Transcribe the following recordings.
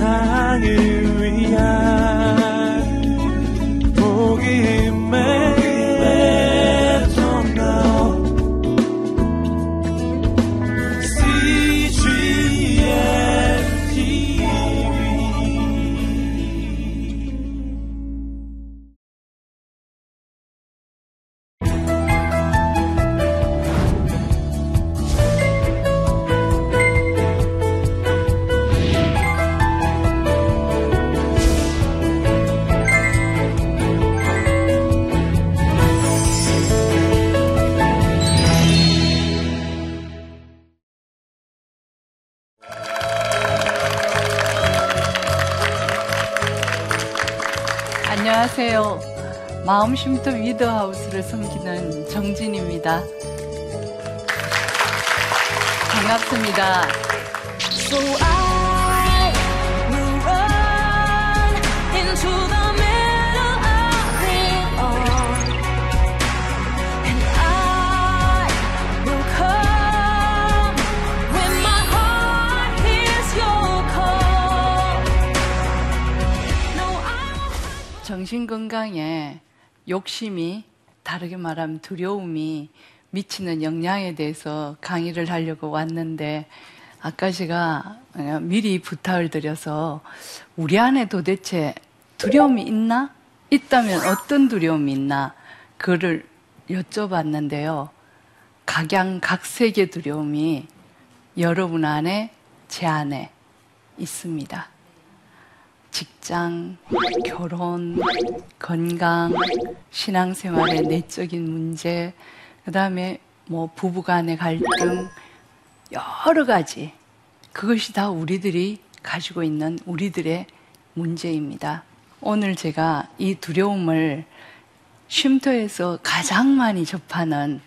세상을 쉼터 위드하우스를 섬기는 정진입니다. 반갑습니다. So 정신 건강에 욕심이 다르게 말하면 두려움이 미치는 영향에 대해서 강의를 하려고 왔는데 아까 제가 미리 부탁을 드려서 우리 안에 도대체 두려움이 있나? 있다면 어떤 두려움이 있나? 그를 여쭤봤는데요. 각양각색의 두려움이 여러분 안에 제 안에 있습니다. 직장, 결혼, 건강, 신앙생활의 내적인 문제, 그 다음에 뭐 부부간의 갈등, 여러 가지. 그것이 다 우리들이 가지고 있는 우리들의 문제입니다. 오늘 제가 이 두려움을 쉼터에서 가장 많이 접하는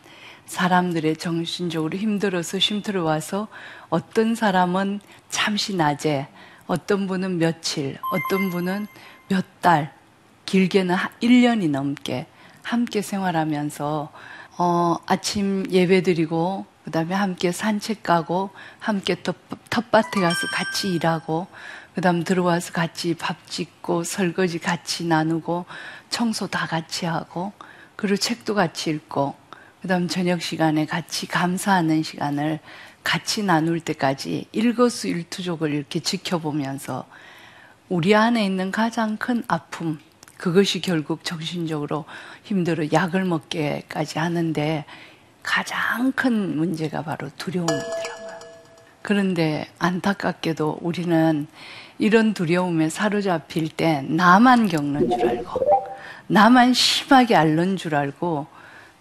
사람들의 정신적으로 힘들어서 쉼터를 와서 어떤 사람은 잠시 낮에 어떤 분은 며칠, 어떤 분은 몇 달, 길게는 1년이 넘게 함께 생활하면서 어, 아침 예배 드리고 그다음에 함께 산책 가고 함께 텃, 텃밭에 가서 같이 일하고 그다음 들어와서 같이 밥 짓고 설거지 같이 나누고 청소 다 같이 하고 그리고 책도 같이 읽고 그다음 저녁 시간에 같이 감사하는 시간을 같이 나눌 때까지 일거수일투족을 이렇게 지켜보면서 우리 안에 있는 가장 큰 아픔, 그것이 결국 정신적으로 힘들어 약을 먹게까지 하는데 가장 큰 문제가 바로 두려움이더라고요. 그런데 안타깝게도 우리는 이런 두려움에 사로잡힐 때 나만 겪는 줄 알고, 나만 심하게 앓는 줄 알고,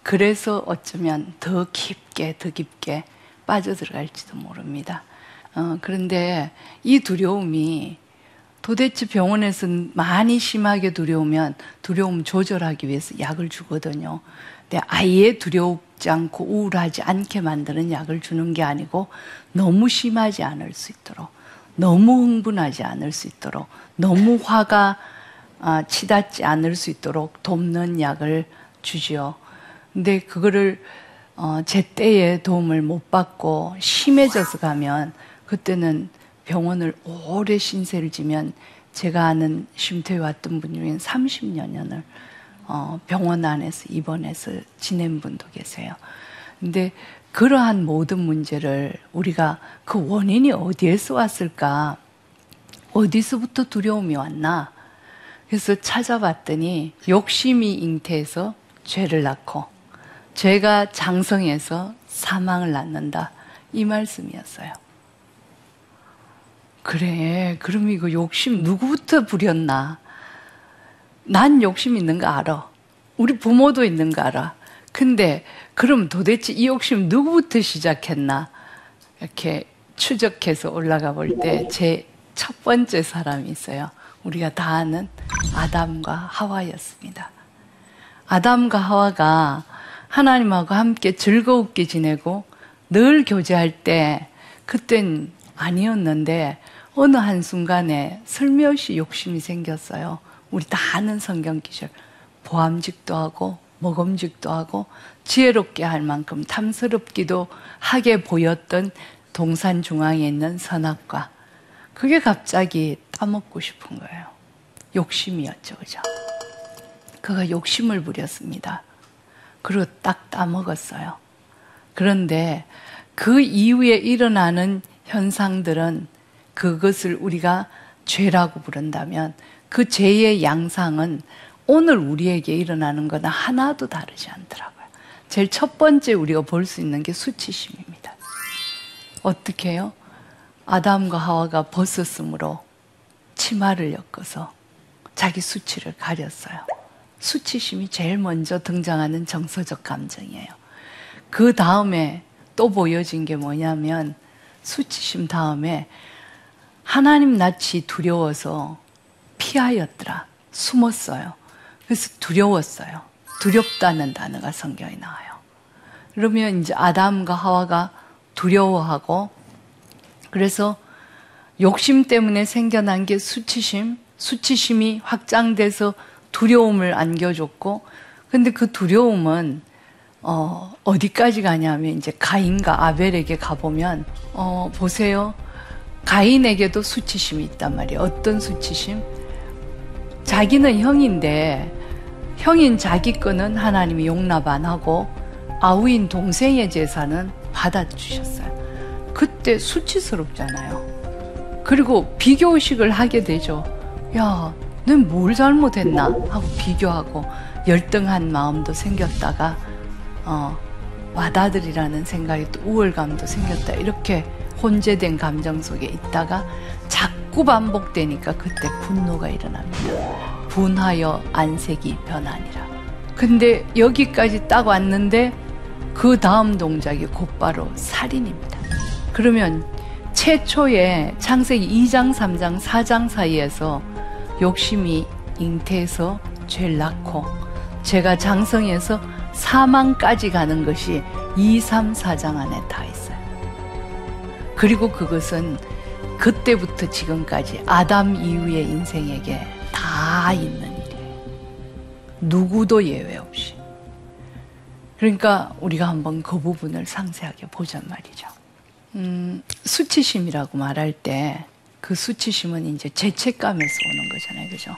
그래서 어쩌면 더 깊게, 더 깊게 빠져들어갈지도 모릅니다. 어, 그런데 이 두려움이 도대체 병원에서 많이 심하게 두려우면 두려움 조절하기 위해서 약을 주거든요. 근데 아예 두려우지 않고 우울하지 않게 만드는 약을 주는 게 아니고 너무 심하지 않을 수 있도록 너무 흥분하지 않을 수 있도록 너무 화가 아, 치닫지 않을 수 있도록 돕는 약을 주지요. 근데 그거를 어, 제때에 도움을 못 받고 심해져서 가면 그때는 병원을 오래 신세를 지면 제가 아는 쉼터에 왔던 분 중에 30여 년을 어, 병원 안에서 입원해서 지낸 분도 계세요. 근데 그러한 모든 문제를 우리가 그 원인이 어디에서 왔을까? 어디서부터 두려움이 왔나? 그래서 찾아봤더니 욕심이 잉태해서 죄를 낳고 죄가 장성해서 사망을 낳는다. 이 말씀이었어요. 그래, 그럼 이거 욕심 누구부터 부렸나? 난 욕심 있는 거 알아. 우리 부모도 있는 거 알아. 근데 그럼 도대체 이 욕심 누구부터 시작했나? 이렇게 추적해서 올라가 볼 때 제 첫 번째 사람이 있어요. 우리가 다 아는 아담과 하와였습니다. 아담과 하와가 하나님하고 함께 즐거웠게 지내고 늘 교제할 때 그땐 아니었는데 어느 한순간에 슬며시 욕심이 생겼어요. 우리 다 아는 성경 기절. 보암직도 하고 먹음직도 하고 지혜롭게 할 만큼 탐스럽기도 하게 보였던 동산 중앙에 있는 선악과 그게 갑자기 따먹고 싶은 거예요. 욕심이었죠, 그죠? 그가 욕심을 부렸습니다. 그리고 딱 따먹었어요. 그런데 그 이후에 일어나는 현상들은 그것을 우리가 죄라고 부른다면 그 죄의 양상은 오늘 우리에게 일어나는 거나 하나도 다르지 않더라고요. 제일 첫 번째 우리가 볼 수 있는 게 수치심입니다. 어떻게 해요? 아담과 하와가 벗었으므로 치마를 엮어서 자기 수치를 가렸어요. 수치심이 제일 먼저 등장하는 정서적 감정이에요. 그 다음에 또 보여진 게 뭐냐면 수치심 다음에 하나님 낯이 두려워서 피하였더라. 숨었어요. 그래서 두려웠어요. 두렵다는 단어가 성경에 나와요. 그러면 이제 아담과 하와가 두려워하고 그래서 욕심 때문에 생겨난 게 수치심, 수치심이 확장돼서 두려움을 안겨줬고, 근데 그 두려움은 어, 어디까지 가냐면 이제 가인과 아벨에게 가보면 어, 보세요. 가인에게도 수치심이 있단 말이에요. 어떤 수치심? 자기는 형인데 형인 자기 거는 하나님이 용납 안 하고 아우인 동생의 제사는 받아주셨어요. 그때 수치스럽잖아요. 그리고 비교의식을 하게 되죠. 야, 넌 뭘 잘못했나? 하고 비교하고 열등한 마음도 생겼다가, 어, 받아들이라는 생각이 또 우월감도 생겼다. 이렇게 혼재된 감정 속에 있다가 자꾸 반복되니까 그때 분노가 일어납니다. 분하여 안색이 변하니라. 근데 여기까지 딱 왔는데 그 다음 동작이 곧바로 살인입니다. 그러면 최초의 창세기 2장, 3장, 4장 사이에서 욕심이 잉태해서 죄를 낳고 죄가 장성해서 사망까지 가는 것이 2, 3, 4장 안에 다 있어요. 그리고 그것은 그때부터 지금까지 아담 이후의 인생에게 다 있는 일이에요. 누구도 예외 없이. 그러니까 우리가 한번 그 부분을 상세하게 보자 말이죠. 음, 수치심이라고 말할 때 그 수치심은 이제 죄책감에서 오는 거잖아요. 그죠?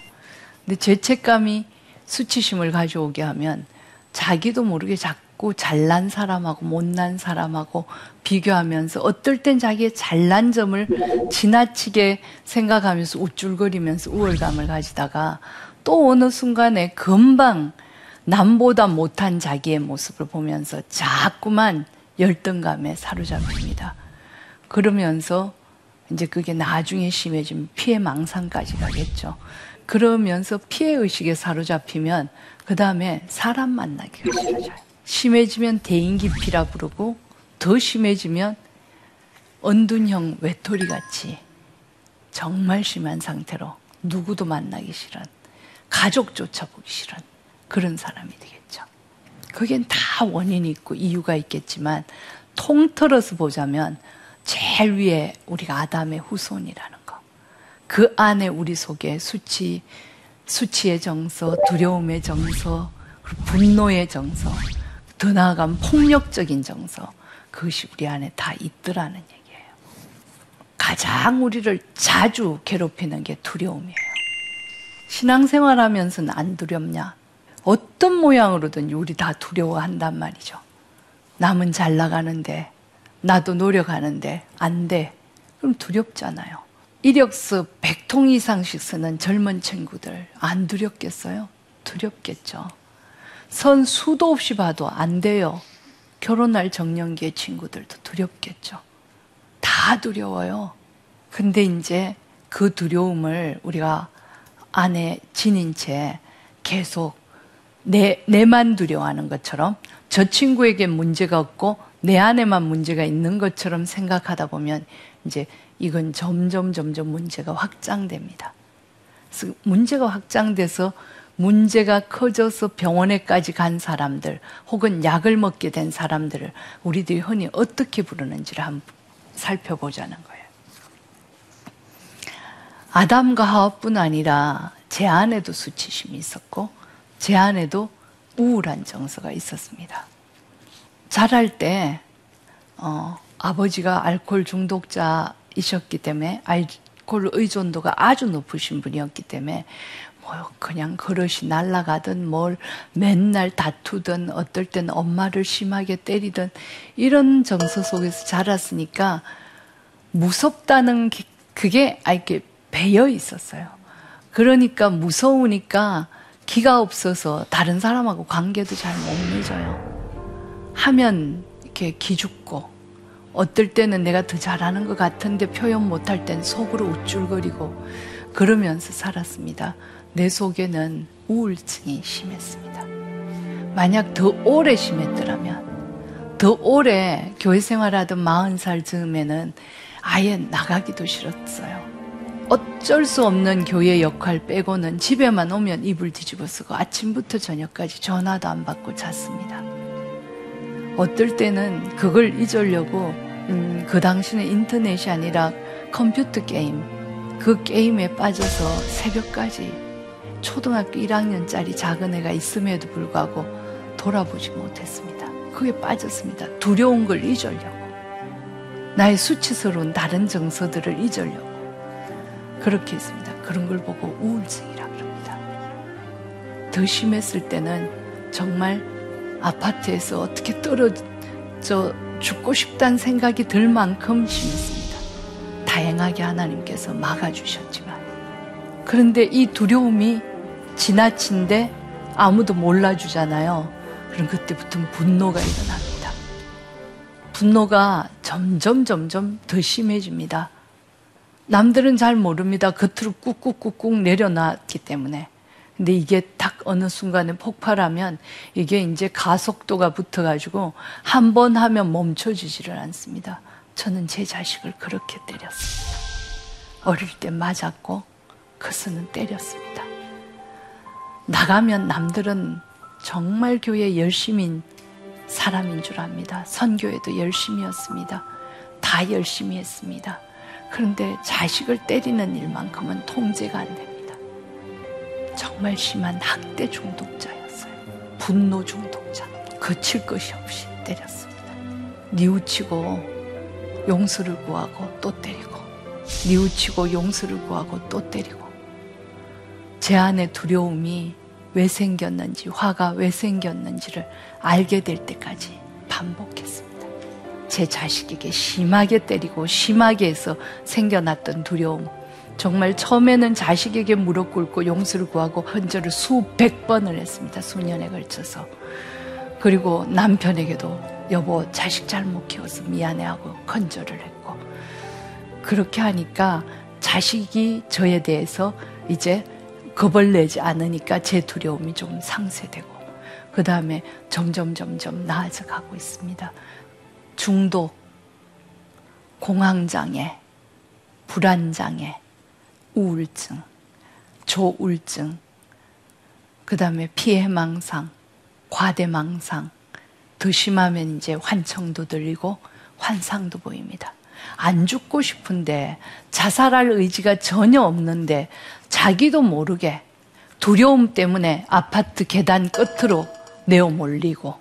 근데 죄책감이 수치심을 가져오게 하면 자기도 모르게 자꾸 잘난 사람하고 못난 사람하고 비교하면서 어떨 땐 자기의 잘난 점을 지나치게 생각하면서 우쭐거리면서 우월감을 가지다가 또 어느 순간에 금방 남보다 못한 자기의 모습을 보면서 자꾸만 열등감에 사로잡힙니다. 그러면서 이제 그게 나중에 심해지면 피해 망상까지 가겠죠. 그러면서 피해 의식에 사로잡히면 그 다음에 사람 만나기가 싫어져요. 심해지면 대인기피라 부르고 더 심해지면 언둔형 외톨이 같이 정말 심한 상태로 누구도 만나기 싫은 가족조차 보기 싫은 그런 사람이 되겠죠. 그겐 다 원인이 있고 이유가 있겠지만 통틀어서 보자면 제일 위에 우리가 아담의 후손이라는 거. 그 안에 우리 속에 수치, 수치의 정서, 두려움의 정서, 분노의 정서, 더 나아가면 폭력적인 정서, 그것이 우리 안에 다 있더라는 얘기예요. 가장 우리를 자주 괴롭히는 게 두려움이에요. 신앙생활 하면서는 안 두렵냐? 어떤 모양으로든 우리 다 두려워한단 말이죠. 남은 잘 나가는데, 나도 노력하는데 안 돼. 그럼 두렵잖아요. 이력서 100통 이상씩 쓰는 젊은 친구들 안 두렵겠어요? 두렵겠죠. 선 수도 없이 봐도 안 돼요. 결혼할 정년기의 친구들도 두렵겠죠. 다 두려워요. 근데 이제 그 두려움을 우리가 안에 지닌 채 계속 내, 내만 두려워하는 것처럼 저 친구에게 문제가 없고 내 안에만 문제가 있는 것처럼 생각하다 보면 이제 이건 점점 점점 문제가 확장됩니다. 문제가 확장돼서 문제가 커져서 병원에까지 간 사람들 혹은 약을 먹게 된 사람들을 우리들이 흔히 어떻게 부르는지를 한번 살펴보자는 거예요. 아담과 하와뿐 아니라 제 안에도 수치심이 있었고 제 안에도 우울한 정서가 있었습니다. 자랄 때 어, 아버지가 알코올 중독자이셨기 때문에 알, 알코올 의존도가 아주 높으신 분이었기 때문에 뭐 그냥 그릇이 날아가든 뭘 맨날 다투든 어떨 땐 엄마를 심하게 때리든 이런 정서 속에서 자랐으니까 무섭다는 그게 이렇게 배어 있었어요. 그러니까 무서우니까 기가 없어서 다른 사람하고 관계도 잘 못 맺어요. 하면 이렇게 기죽고 어떨 때는 내가 더 잘하는 것 같은데 표현 못할 땐 속으로 우쭐거리고 그러면서 살았습니다. 내 속에는 우울증이 심했습니다. 만약 더 오래 심했더라면 더 오래 교회 생활하던 40살 즈음에는 아예 나가기도 싫었어요. 어쩔 수 없는 교회 역할 빼고는 집에만 오면 이불 뒤집어 쓰고 아침부터 저녁까지 전화도 안 받고 잤습니다. 어떨 때는 그걸 잊으려고 음, 그 당시는 인터넷이 아니라 컴퓨터 게임 그 게임에 빠져서 새벽까지 초등학교 1학년짜리 작은 애가 있음에도 불구하고 돌아보지 못했습니다. 그게 빠졌습니다. 두려운 걸 잊으려고. 나의 수치스러운 다른 정서들을 잊으려고. 그렇게 했습니다. 그런 걸 보고 우울증이라 그럽니다. 더 심했을 때는 정말 아파트에서 어떻게 떨어져 죽고 싶다는 생각이 들 만큼 심했습니다. 다행하게 하나님께서 막아주셨지만. 그런데 이 두려움이 지나친데 아무도 몰라주잖아요. 그럼 그때부터 분노가 일어납니다. 분노가 점점 점점 더 심해집니다. 남들은 잘 모릅니다. 겉으로 꾹꾹꾹꾹 내려놨기 때문에. 근데 이게 딱 어느 순간에 폭발하면 이게 이제 가속도가 붙어가지고 한 번 하면 멈춰지지를 않습니다. 저는 제 자식을 그렇게 때렸습니다. 어릴 때 맞았고, 커서는 때렸습니다. 나가면 남들은 정말 교회 열심인 사람인 줄 압니다. 선교에도 열심이었습니다. 다 열심히 했습니다. 그런데 자식을 때리는 일만큼은 통제가 안 됩니다. 정말 심한 학대 중독자였어요. 분노 중독자. 거칠 것이 없이 때렸습니다. 뉘우치고 용서를 구하고 또 때리고 뉘우치고 용서를 구하고 또 때리고 제 안에 두려움이 왜 생겼는지, 화가 왜 생겼는지를 알게 될 때까지 반복했습니다. 제 자식에게 심하게 때리고 심하게 해서 생겨났던 두려움. 정말 처음에는 자식에게 무릎 꿇고 용서를 구하고 헌절을 수백 번을 했습니다. 수년에 걸쳐서. 그리고 남편에게도 여보 자식 잘 못 키워서 미안해하고 건절을 했고 그렇게 하니까 자식이 저에 대해서 이제 겁을 내지 않으니까 제 두려움이 좀 상쇄되고 그 다음에 점점 점점 나아져 가고 있습니다. 중독, 공황장애, 불안장애, 우울증, 조울증, 그 다음에 피해망상, 과대망상, 더 심하면 이제 환청도 들리고 환상도 보입니다. 안 죽고 싶은데 자살할 의지가 전혀 없는데 자기도 모르게 두려움 때문에 아파트 계단 끝으로 내어 몰리고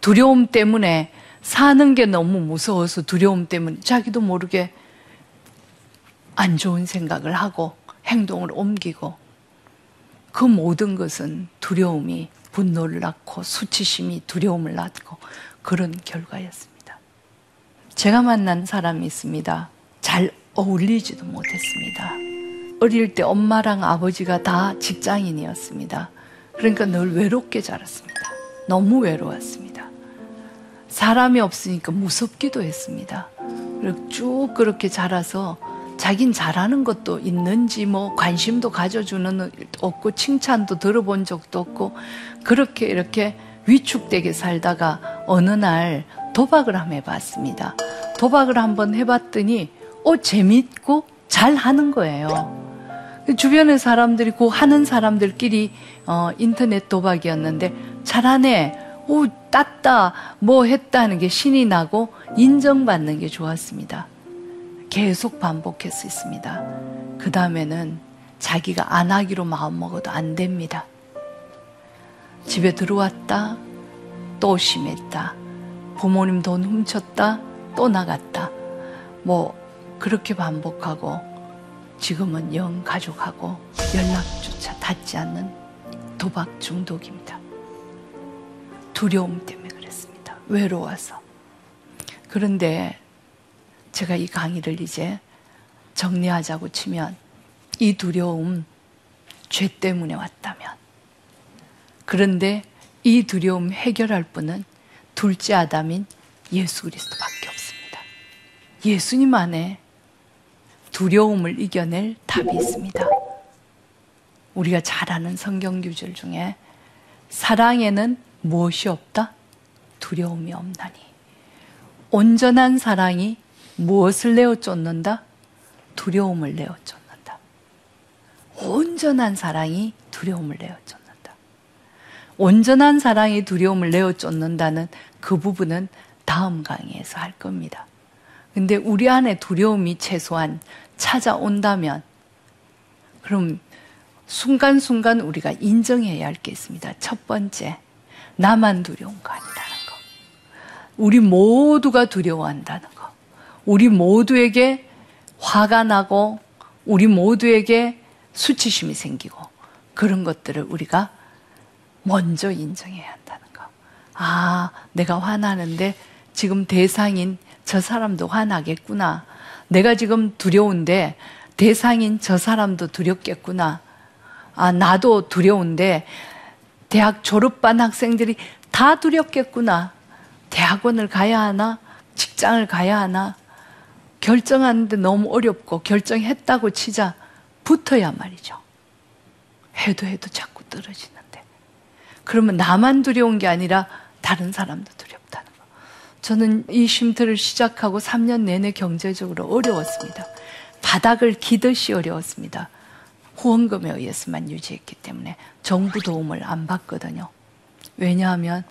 두려움 때문에 사는 게 너무 무서워서 두려움 때문에 자기도 모르게 안 좋은 생각을 하고 행동을 옮기고 그 모든 것은 두려움이 분노를 낳고 수치심이 두려움을 낳고 그런 결과였습니다. 제가 만난 사람이 있습니다. 잘 어울리지도 못했습니다. 어릴 때 엄마랑 아버지가 다 직장인이었습니다. 그러니까 늘 외롭게 자랐습니다. 너무 외로웠습니다. 사람이 없으니까 무섭기도 했습니다. 그리고 쭉 그렇게 자라서 자긴 잘하는 것도 있는지 뭐 관심도 가져주는 없고 칭찬도 들어본 적도 없고 그렇게 이렇게 위축되게 살다가 어느 날 도박을 한번 해봤습니다. 도박을 한번 해봤더니 어 재밌고 잘 하는 거예요. 주변의 사람들이 그 하는 사람들끼리 어, 인터넷 도박이었는데 잘하네. 오, 땄다. 뭐 했다는 게 신이 나고 인정받는 게 좋았습니다. 계속 반복했 있습니다. 그 다음에는 자기가 안 하기로 마음먹어도 안 됩니다. 집에 들어왔다. 또 심했다. 부모님 돈 훔쳤다. 또 나갔다. 뭐, 그렇게 반복하고 지금은 영 가족하고 연락조차 닿지 않는 도박 중독입니다. 두려움 때문에 그랬습니다. 외로워서. 그런데 제가 이 강의를 이제 정리하자고 치면 이 두려움 죄 때문에 왔다면 그런데 이 두려움 해결할 분은 둘째 아담인 예수 그리스도밖에 없습니다. 예수님 안에 두려움을 이겨낼 답이 있습니다. 우리가 잘 아는 성경 규절 중에 사랑에는 무엇이 없다? 두려움이 없나니. 온전한 사랑이 무엇을 내어 쫓는다? 두려움을 내어 쫓는다. 온전한 사랑이 두려움을 내어 쫓는다. 온전한 사랑이 두려움을 내어 쫓는다는 그 부분은 다음 강의에서 할 겁니다. 근데 우리 안에 두려움이 최소한 찾아온다면 그럼 순간순간 우리가 인정해야 할 게 있습니다. 첫 번째, 나만 두려운 거 아니라는 거. 우리 모두가 두려워한다는 거. 우리 모두에게 화가 나고 우리 모두에게 수치심이 생기고 그런 것들을 우리가 먼저 인정해야 한다는 거. 아, 내가 화나는데 지금 대상인 저 사람도 화나겠구나. 내가 지금 두려운데 대상인 저 사람도 두렵겠구나. 아, 나도 두려운데 대학 졸업반 학생들이 다 두렵겠구나. 대학원을 가야 하나? 직장을 가야 하나? 결정하는데 너무 어렵고 결정했다고 치자 붙어야 말이죠. 해도 해도 자꾸 떨어지는데. 그러면 나만 두려운 게 아니라 다른 사람도 두렵다는 거. 저는 이 쉼터를 시작하고 3년 내내 경제적으로 어려웠습니다. 바닥을 기듯이 어려웠습니다. 후원금에 의해서만 유지했기 때문에 정부 도움을 안 받거든요. 왜냐하면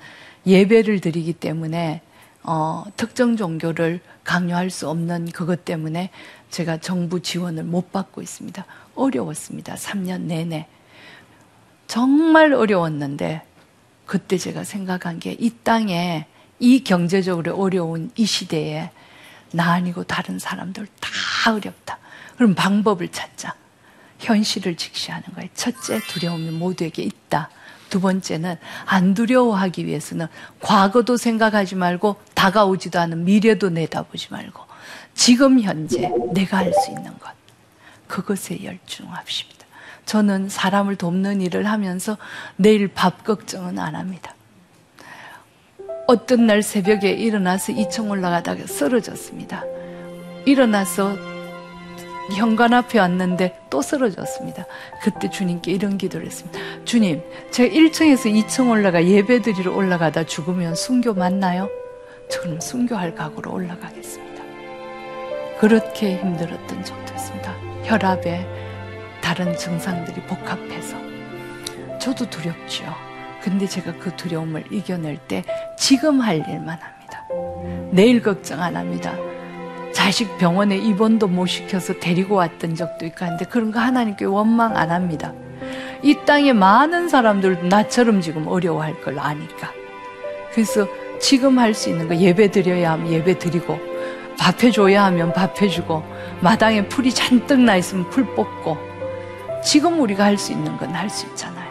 예배를 드리기 때문에 어, 특정 종교를 강요할 수 없는 그것 때문에 제가 정부 지원을 못 받고 있습니다. 어려웠습니다. 3년 내내. 정말 어려웠는데 그때 제가 생각한 게 이 땅에 이 경제적으로 어려운 이 시대에 나 아니고 다른 사람들 다 어렵다. 그럼 방법을 찾자. 현실을 직시하는 거예요. 첫째, 두려움이 모두에게 있다. 두 번째는 안 두려워하기 위해서는 과거도 생각하지 말고 다가오지도 않은 미래도 내다보지 말고 지금 현재 내가 할 수 있는 것. 그것에 열중합시다. 저는 사람을 돕는 일을 하면서 내일 밥 걱정은 안 합니다. 어떤 날 새벽에 일어나서 2층 올라가다가 쓰러졌습니다. 일어나서 현관 앞에 왔는데 또 쓰러졌습니다. 그때 주님께 이런 기도를 했습니다. 주님, 제가 1층에서 2층 올라가 예배 드리러 올라가다 죽으면 순교 맞나요? 저는 순교할 각오로 올라가겠습니다. 그렇게 힘들었던 적도 있습니다. 혈압에 다른 증상들이 복합해서. 저도 두렵죠. 근데 제가 그 두려움을 이겨낼 때 지금 할 일만 합니다. 내일 걱정 안 합니다. 자식 병원에 입원도 못 시켜서 데리고 왔던 적도 있고 한데 그런 거 하나님께 원망 안 합니다. 이 땅에 많은 사람들도 나처럼 지금 어려워할 걸 아니까. 그래서 지금 할 수 있는 거 예배 드려야 하면 예배 드리고 밥 해줘야 하면 밥 해주고 마당에 풀이 잔뜩 나 있으면 풀 뽑고 지금 우리가 할 수 있는 건 할 수 있잖아요.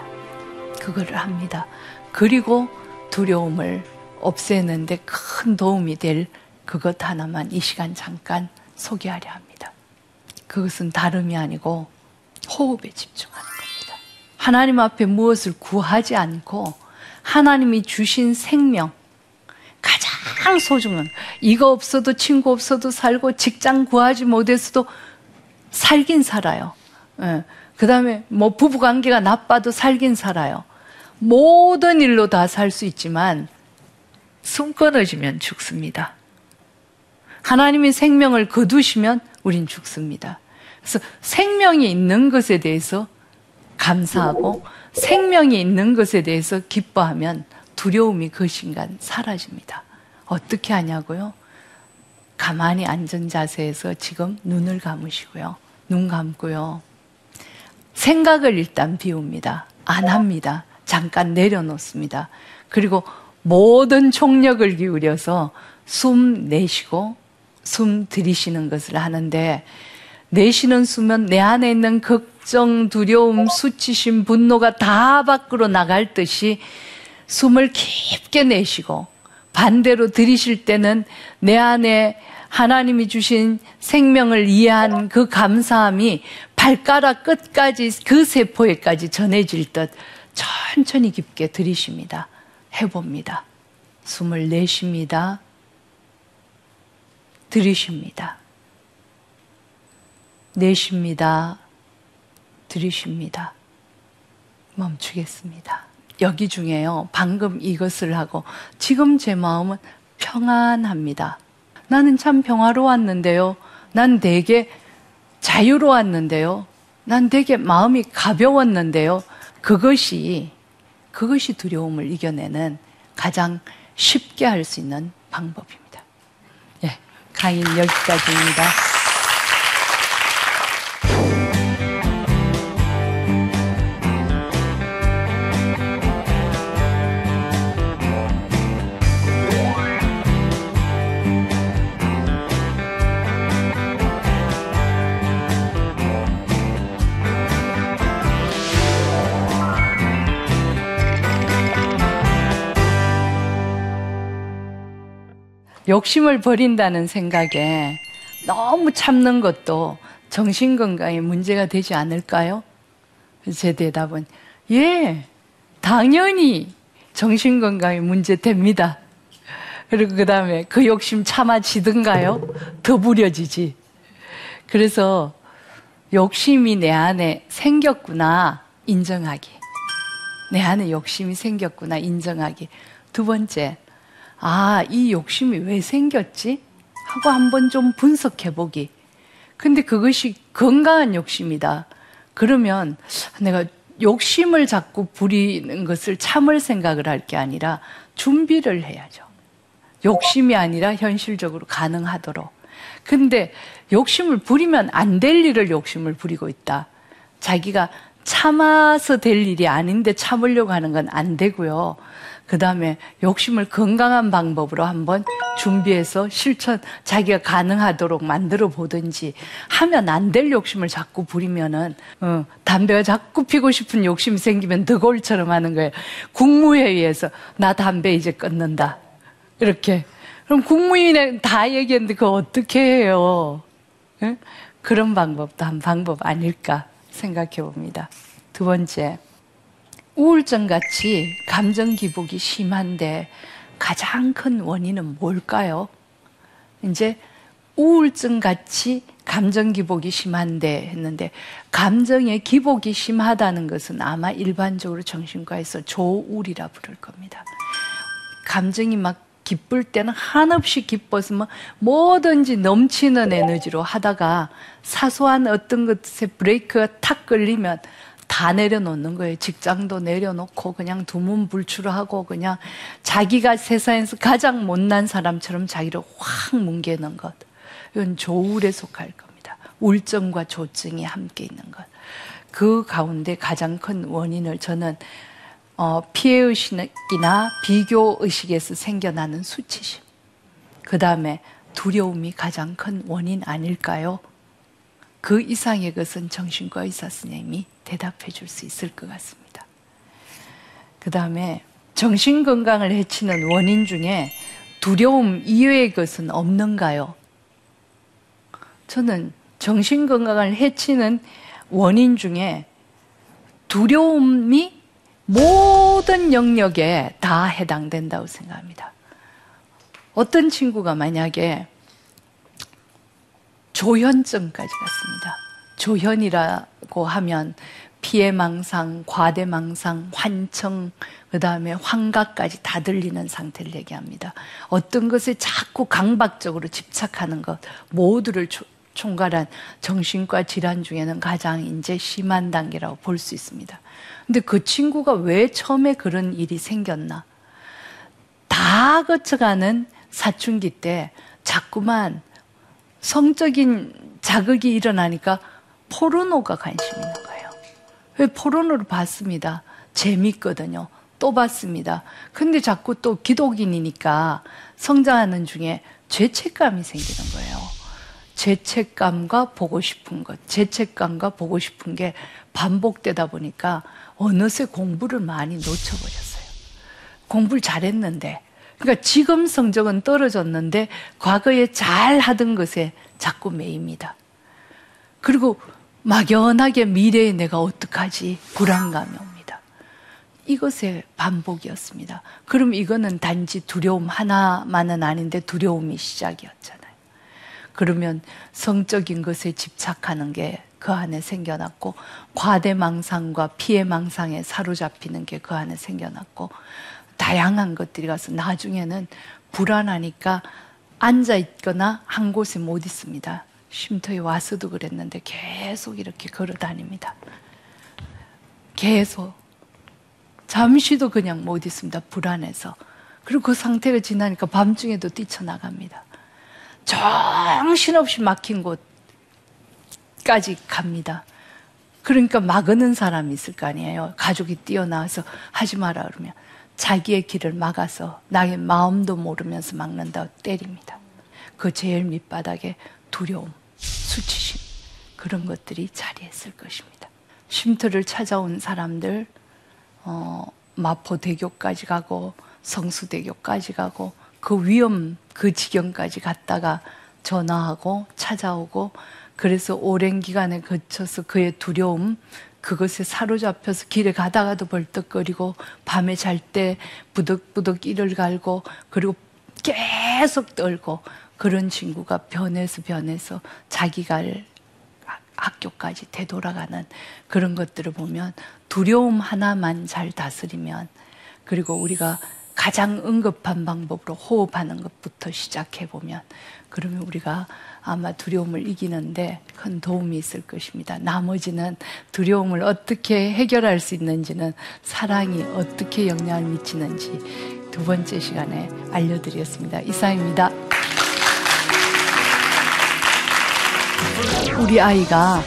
그거를 합니다. 그리고 두려움을 없애는데 큰 도움이 될 그것 하나만 이 시간 잠깐 소개하려 합니다. 그것은 다름이 아니고 호흡에 집중하는 겁니다. 하나님 앞에 무엇을 구하지 않고 하나님이 주신 생명, 가장 소중한, 이거 없어도 친구 없어도 살고 직장 구하지 못해서도 살긴 살아요. 예. 그 다음에 뭐 부부 관계가 나빠도 살긴 살아요. 모든 일로 다 살 수 있지만 숨 끊어지면 죽습니다. 하나님이 생명을 거두시면 우린 죽습니다. 그래서 생명이 있는 것에 대해서 감사하고 생명이 있는 것에 대해서 기뻐하면 두려움이 그 순간 사라집니다. 어떻게 하냐고요? 가만히 앉은 자세에서 지금 눈을 감으시고요. 눈 감고요. 생각을 일단 비웁니다. 안 합니다. 잠깐 내려놓습니다. 그리고 모든 총력을 기울여서 숨 내쉬고 숨 들이쉬는 것을 하는데 내쉬는 숨은 내 안에 있는 걱정, 두려움, 수치심, 분노가 다 밖으로 나갈 듯이 숨을 깊게 내쉬고 반대로 들이쉴 때는 내 안에 하나님이 주신 생명을 이해한 그 감사함이 발가락 끝까지 그 세포에까지 전해질 듯 천천히 깊게 들이쉽니다. 해봅니다. 숨을 내쉽니다. 들이쉽니다. 내쉽니다. 들이쉽니다. 멈추겠습니다. 여기 중에요. 방금 이것을 하고 지금 제 마음은 평안합니다. 나는 참 평화로웠는데요. 난 되게 자유로웠는데요. 난 되게 마음이 가벼웠는데요. 그것이 그것이 두려움을 이겨내는 가장 쉽게 할 수 있는 방법입니다. 예, 강의 여기까지입니다. 욕심을 버린다는 생각에 너무 참는 것도 정신 건강에 문제가 되지 않을까요? 제 대답은, 예, 당연히 정신 건강에 문제 됩니다. 그리고 그 다음에 그 욕심 참아지든가요? 더 부려지지. 그래서 욕심이 내 안에 생겼구나, 인정하기. 내 안에 욕심이 생겼구나, 인정하기. 두 번째, 아, 이 욕심이 왜 생겼지? 하고 한번 좀 분석해 보기. 근데 그것이 건강한 욕심이다. 그러면 내가 욕심을 자꾸 부리는 것을 참을 생각을 할 게 아니라 준비를 해야죠. 욕심이 아니라 현실적으로 가능하도록. 근데 욕심을 부리면 안 될 일을 욕심을 부리고 있다. 자기가 참아서 될 일이 아닌데 참으려고 하는 건 안 되고요. 그 다음에 욕심을 건강한 방법으로 한번 준비해서 실천, 자기가 가능하도록 만들어 보든지 하면 안 될 욕심을 자꾸 부리면은, 어, 담배가 자꾸 피고 싶은 욕심이 생기면 드골처럼 하는 거예요. 국무회의에서 나 담배 이제 끊는다. 이렇게. 그럼 국무위원회 다 얘기했는데 그거 어떻게 해요? 예? 그런 방법도 한 방법 아닐까 생각해 봅니다. 두 번째. 우울증 같이 감정 기복이 심한데 가장 큰 원인은 뭘까요? 이제 우울증 같이 감정 기복이 심한데 했는데 감정의 기복이 심하다는 것은 아마 일반적으로 정신과에서 조울이라 부를 겁니다. 감정이 막 기쁠 때는 한없이 기뻤으면 뭐든지 넘치는 에너지로 하다가 사소한 어떤 것에 브레이크가 탁 걸리면 다 내려놓는 거예요. 직장도 내려놓고 그냥 두문불출하고 그냥 자기가 세상에서 가장 못난 사람처럼 자기를 확 뭉개는 것. 이건 조울에 속할 겁니다. 우울증과 조증이 함께 있는 것. 그 가운데 가장 큰 원인을 저는 어, 피해의식이나 비교의식에서 생겨나는 수치심. 그 다음에 두려움이 가장 큰 원인 아닐까요? 그 이상의 것은 정신과 의사 선생님이 대답해 줄 수 있을 것 같습니다. 그 다음에 정신 건강을 해치는 원인 중에 두려움 이외의 것은 없는가요? 저는 정신 건강을 해치는 원인 중에 두려움이 모든 영역에 다 해당된다고 생각합니다. 어떤 친구가 만약에 조현증까지 갔습니다. 조현이라고 하면 피해망상, 과대망상, 환청, 그 다음에 환각까지 다 들리는 상태를 얘기합니다. 어떤 것에 자꾸 강박적으로 집착하는 것, 모두를 총괄한 정신과 질환 중에는 가장 이제 심한 단계라고 볼 수 있습니다. 근데 그 친구가 왜 처음에 그런 일이 생겼나? 다 거쳐가는 사춘기 때 자꾸만 성적인 자극이 일어나니까 포르노가 관심 있는 거예요. 왜 포르노를 봤습니다. 재밌거든요. 또 봤습니다. 근데 자꾸 또 기독인이니까 성장하는 중에 죄책감이 생기는 거예요. 죄책감과 보고 싶은 것, 죄책감과 보고 싶은 게 반복되다 보니까 어느새 공부를 많이 놓쳐버렸어요. 공부를 잘했는데, 그러니까 지금 성적은 떨어졌는데 과거에 잘 하던 것에 자꾸 매입니다. 그리고 막연하게 미래에 내가 어떡하지 불안감이 옵니다. 이것의 반복이었습니다. 그럼 이거는 단지 두려움 하나만은 아닌데 두려움이 시작이었잖아요. 그러면 성적인 것에 집착하는 게 그 안에 생겨났고 과대망상과 피해망상에 사로잡히는 게 그 안에 생겨났고 다양한 것들이 가서 나중에는 불안하니까 앉아 있거나 한 곳에 못 있습니다. 쉼터에 와서도 그랬는데 계속 이렇게 걸어 다닙니다. 계속. 잠시도 그냥 못 있습니다. 불안해서. 그리고 그 상태가 지나니까 밤중에도 뛰쳐나갑니다. 정신없이 막힌 곳까지 갑니다. 그러니까 막는 사람이 있을 거 아니에요. 가족이 뛰어나와서 하지 마라 그러면 자기의 길을 막아서 나의 마음도 모르면서 막는다 때립니다. 그 제일 밑바닥에 두려움, 수치심 그런 것들이 자리했을 것입니다. 쉼터를 찾아온 사람들 어, 마포대교까지 가고 성수대교까지 가고 그 위험 그 지경까지 갔다가 전화하고 찾아오고 그래서 오랜 기간에 거쳐서 그의 두려움 그것에 사로잡혀서 길에 가다가도 벌떡거리고 밤에 잘 때 부득부득 이를 갈고 그리고 계속 떨고 그런 친구가 변해서 변해서 자기가 학교까지 되돌아가는 그런 것들을 보면 두려움 하나만 잘 다스리면 그리고 우리가 가장 응급한 방법으로 호흡하는 것부터 시작해 보면 그러면 우리가 아마 두려움을 이기는데 큰 도움이 있을 것입니다. 나머지는 두려움을 어떻게 해결할 수 있는지는 사랑이 어떻게 영향을 미치는지 두 번째 시간에 알려드렸습니다. 이상입니다. 우리 아이가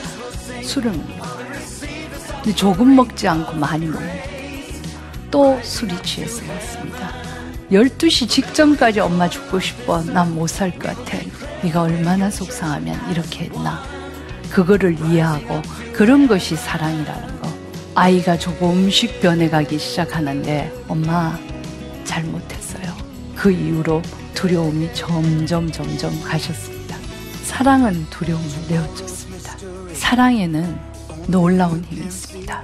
술을 먹어요. 조금 먹지 않고 많이 먹어요. 또 술이 취해서 먹습니다. 12시 직전까지 엄마 죽고 싶어. 난 못 살 것 같아. 네가 얼마나 속상하면 이렇게 했나. 그거를 이해하고 그런 것이 사랑이라는 거. 아이가 조금씩 변해가기 시작하는데 엄마 잘못했어요. 그 이후로 두려움이 점점 점점 가셨습니다. 사랑은 두려움을 내어줬습니다. 사랑에는 놀라운 힘이 있습니다.